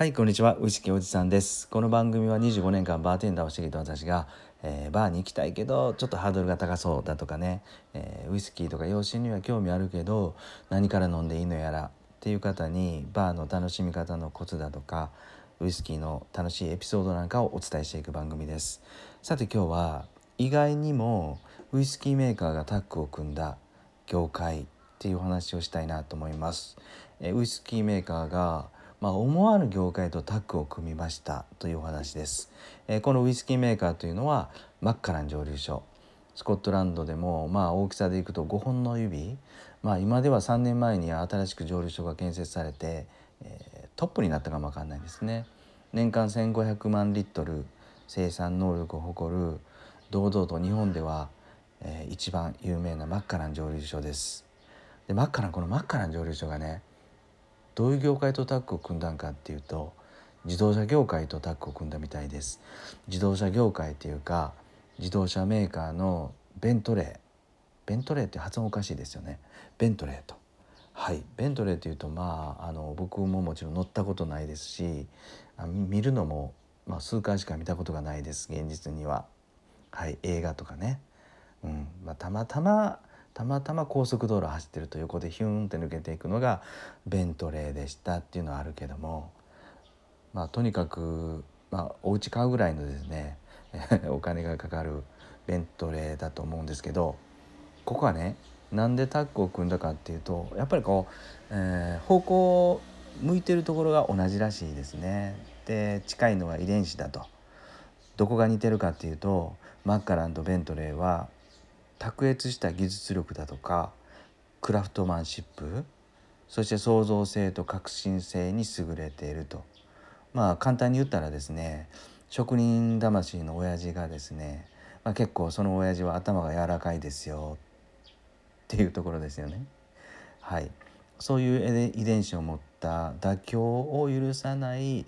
はいこんにちは。ウイスキーおじさんです。この番組は25年間バーテンダーをしてきた私が、えー、バーに行きたいけどちょっとハードルが高そうだとかね、えー、ウイスキーとか養子には興味あるけど何から飲んでいいのやらっていう方にバーの楽しみ方のコツだとかウイスキーの楽しいエピソードなんかをお伝えしていく番組です。さて今日は意外にもウイスキーメーカーがタッグを組んだ業界っていう話をしたいなと思います。えウイスキーメーカーがまあ、思わぬ業界とタッグを組みましたというお話です。えこのウイスキーメーカーというのはマッカラン蒸留所スコットランドでもまあ大きさでいくと5本の指、まあ、今では3年前に新しく蒸留所が建設されて、えー、トップになったかもわかんないですね。年間1500万リットル生産能力を誇る堂々と日本では、えー、一番有名なマッカラン蒸留所です。でマッカランこのマッカラン蒸留所がねどういう業界とタッグを組んだんかっていうと自動車業界とタッグを組んだみたいです。自動車業界っていうか自動車メーカーのベントレー。ベントレーって発音おかしいですよね。ベントレーと。はい。ベントレーっていうとまああの僕ももちろん乗ったことないですし見るのも、まあ、数回しか見たことがないです。現実には。はい。映画とかね、うん。まあ、たまたまたまたま高速道路走ってると横でヒューンって抜けていくのがベントレーでしたっていうのはあるけどもまあとにかく、まあ、お家買うぐらいのですね お金がかかるベントレーだと思うんですけどここはねなんでタッグを組んだかっていうとやっぱりこう、えー、方向向いてるところが同じらしいですね。で近いのは遺伝子だと。どこが似てるかっていうとマッカランとベントレーは卓越した技術力だとかクラフトマンシップそして創造性と革新性に優れていると。まあ簡単に言ったらですね職人魂の親父がですね、まあ、結構その親父は頭が柔らかいですよ。っていうところですよね。はい、そういう遺伝子を持った妥協を許さない、え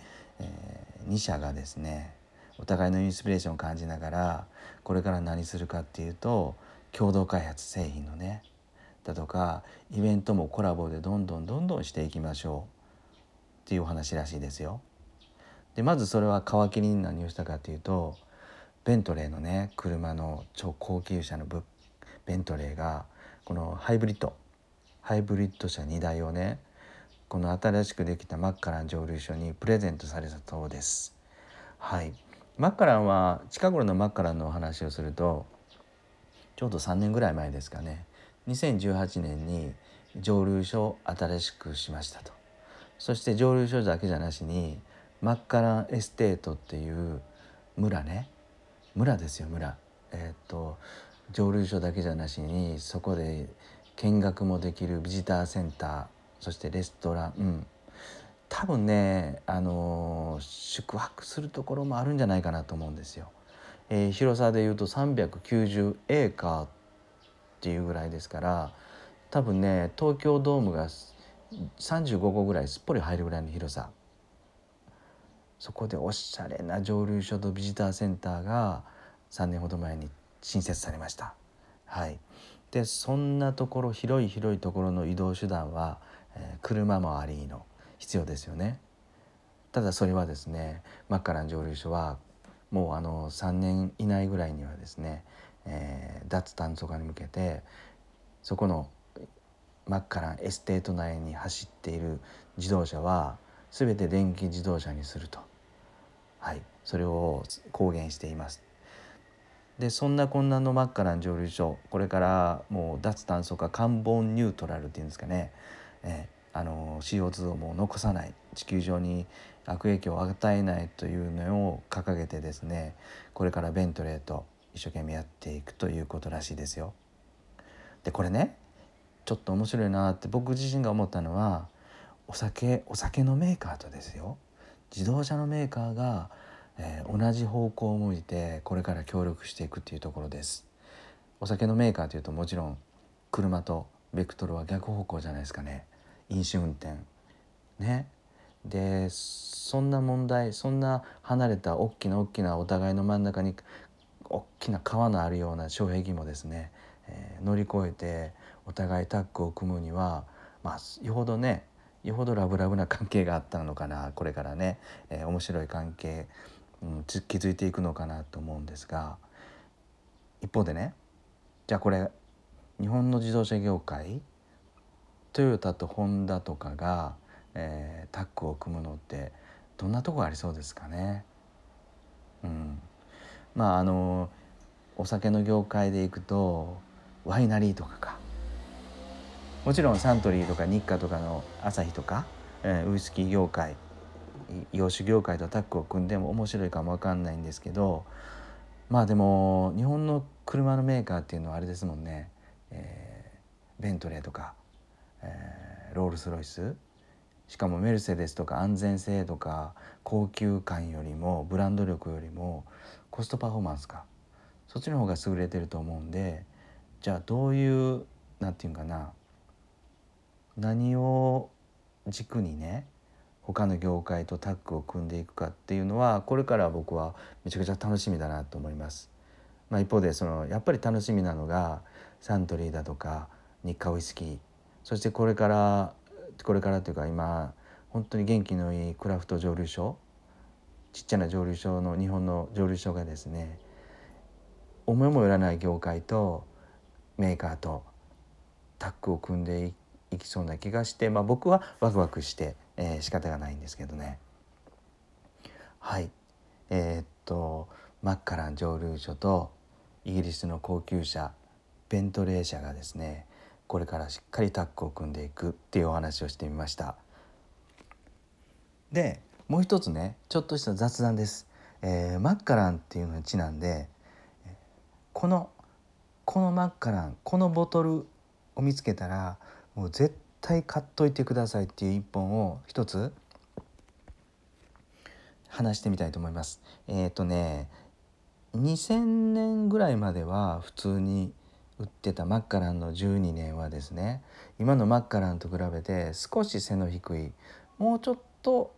ー、2社がですねお互いのインスピレーションを感じながらこれから何するかっていうと共同開発製品のねだとかイベントもコラボでどんどんどんどんしていきましょうっていうお話らしいですよ。でまずそれは皮切りに何をしたかというとベントレーのね車の超高級車のベントレーがこのハイブリッドハイブリッド車2台をねこの新しくできたマッカラン蒸留所にプレゼントされたそうです。はい、マッカランは近頃のマッカランのお話をするとちょうど3年ぐらい前ですかね。2018年に蒸留所を新しくしましたと。そして蒸留所だけじゃなしにマッカランエステートっていう村ね。村ですよ村。えっ、と蒸留所だけじゃなしにそこで見学もできるビジターセンターそしてレストラン、多分ねあの宿泊するところもあるんじゃないかなと思うんですよ。えー、広さでいうと390エーカーっていうぐらいですから多分ね東京ドームが35個ぐらいすっぽり入るぐらいの広さそこでおしゃれな蒸留所とビジターセンターが3年ほど前に新設されました。はい、でそんなところ広い広いところの移動手段は、えー、車もありの必要ですよね。ただそれはですねマッカラン蒸留所はもうあの3年以内ぐらいにはですね、えー、脱炭素化に向けてそこのマッカランエステート内に走っている自動車は全て電気自動車にすると、はい、それを公言しています。でそんなこんなのマッカラン蒸留所これからもう脱炭素化カンボンニュートラルっていうんですかね、えー、あの CO2 をもう残さない。地球上に悪影響を与えないというのを掲げてですねこれからベントレーと一生懸命やっていくということらしいですよ。でこれねちょっと面白いなって僕自身が思ったのはお酒お酒のメーカーとですよ自動車のメーカーが、えー、同じ方向を向いてこれから協力していくっていうところです。お酒のメーカーというともちろん車とベクトルは逆方向じゃないですかね飲酒運転ねでそんな問題そんな離れた大きな大きなお互いの真ん中に大きな川のあるような障壁もですね、えー、乗り越えてお互いタッグを組むには、まあ、よほどねよほどラブラブな関係があったのかなこれからね、えー、面白い関係、うん、築いていくのかなと思うんですが一方でねじゃあこれ日本の自動車業界トヨタとホンダとかが、えー、タッグを組むのってどんなとこありそうですかね？うん、まああのお酒の業界でいくとワイナリーとかか。もちろんサントリーとか日課とかの朝日とか、えー、ウイスキー業界洋酒業界とタッグを組んでも面白いかも分かんないんですけどまあでも日本の車のメーカーっていうのはあれですもんね、えー、ベントレーとか、えー、ロールス・ロイスしかもメルセデスとか安全性とか高級感よりもブランド力よりもコストパフォーマンスかそっちの方が優れてると思うんでじゃあどういう何て言うかな何を軸にね他の業界とタッグを組んでいくかっていうのはこれから僕はめちゃくちゃ楽しみだなと思います。まあ、一方でそのやっぱり楽しみなのがサントリーだとか日課ウイスキーそしてこれからこれからというか今本当に元気のいいクラフト蒸留所ちっちゃな蒸留所の日本の蒸留所がですね思いもよらない業界とメーカーとタッグを組んでいきそうな気がして、まあ、僕はワクワクして、えー、仕方がないんですけどね。はいえー、っとマッカラン蒸留所とイギリスの高級車ベントレー社がですねこれからしっかりタッグを組んでいくっていうお話をしてみました。でもう一つねちょっとした雑談です。えー、マッカランっていうのにちなんでこのこのマッカランこのボトルを見つけたらもう絶対買っといてくださいっていう一本を一つ話してみたいと思います。えっ、ー、とね2000年ぐらいまでは普通に売ってたマッカランの12年はですね今のマッカランと比べて少し背の低いもうちょっと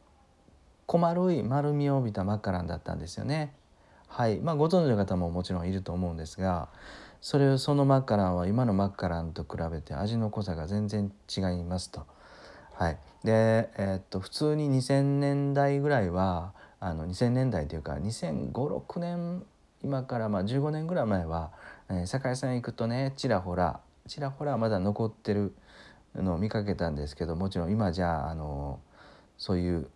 小丸い丸みを帯びたマッカランだったんですよね。はいまあ、ご存知の方ももちろんいると思うんですがそれをそのマッカランは今のマッカランと比べて味の濃さが全然違いますと。はい、で、えー、っと普通に2000年代ぐらいはあの2000年代というか2005-6年今からまあ15年ぐらい前は、えー、酒屋さん行くとねちらほらちらほらまだ残ってるのを見かけたんですけどもちろん今じゃああのそういう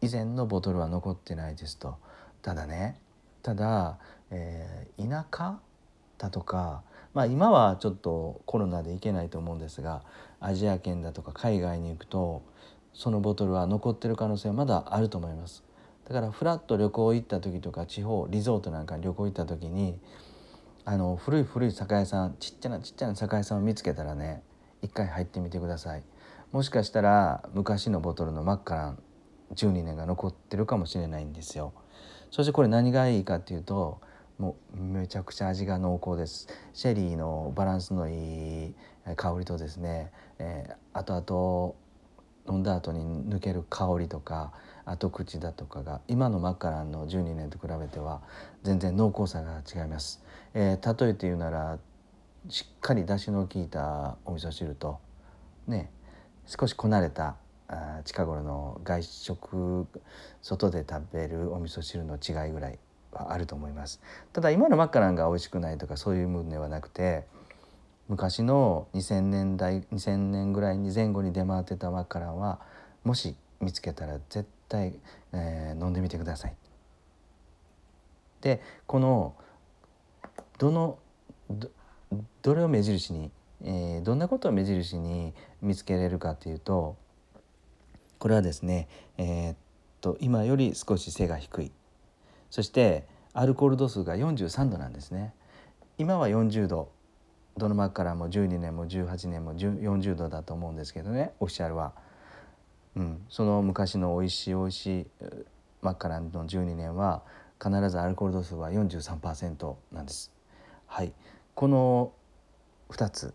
以前のボトルは残ってないですと。ただねただ、えー、田舎だとか、まあ、今はちょっとコロナで行けないと思うんですがアジア圏だとか海外に行くとそのボトルは残ってる可能性はまだあると思います。だからフラッと旅行行った時とか地方リゾートなんかに旅行行った時にあの古い古い酒屋さんちっちゃなちっちゃな酒屋さんを見つけたらね一回入ってみてください。もしかしたら昔のボトルのマッカラン12年が残ってるかもしれないんですよ。そしてこれ何がいいかっていうともうめちゃくちゃ味が濃厚ですシェリーのバランスのいい香りとですね、えー、後々飲んだ後に抜ける香りとか後口だとかが今のマッカランの12年と比べては全然濃厚さが違います、えー、例えて言うならしっかり出汁の効いたお味噌汁とね少しこなれたあ近頃の外食外で食べるお味噌汁の違いぐらいはあると思いますただ今のマッカランが美味しくないとかそういう部分ではなくて昔の2000年代2000年ぐらいに前後に出回ってたマッカランはもし見つけたら絶対、えー、飲んでみてください。でこのどのどれを目印に、えー、どんなことを目印に見つけれるかっていうとこれはですね、えー、っと今より少し背が低い。そしてアルコール度数が43度なんですね。今は40度。どのマッカランも12年も18年も40度だと思うんですけどねオフィシャルは、うん、その昔の美味しい美味しいマッカランの12年は必ずアルコール度数は43%なんです。はい。この2つ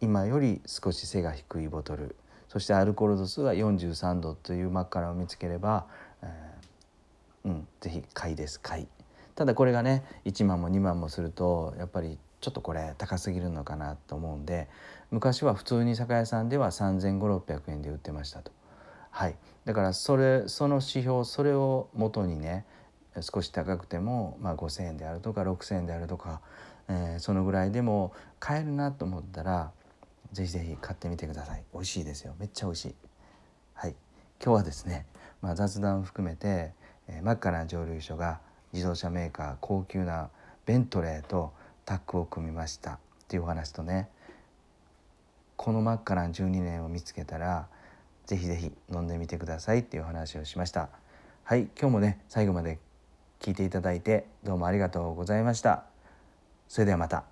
今より少し背が低いボトルそしてアルコール度数は43度というマッカラを見つければ、えー、うん是非買いです。買い。ただこれがね1万も2万もするとやっぱりちょっとこれ高すぎるのかなと思うんで昔は普通に酒屋さんでは3,500600円で売ってましたと。はい。だからそれその指標それを元にね少し高くても、まあ、5,000円であるとか6,000円であるとか、えー、そのぐらいでも買えるなと思ったらぜひぜひ買ってみてください。美味しいですよ。めっちゃ美味しい。はい。今日はですね、まあ、雑談を含めて、えー、マッカラン蒸留所が自動車メーカー高級なベントレーとタッグを組みました。っていうお話とねこのマッカラン12年を見つけたらぜひぜひ飲んでみてください。っていう話をしました。はい。今日もね最後まで聞いていただいてどうもありがとうございました。それではまた。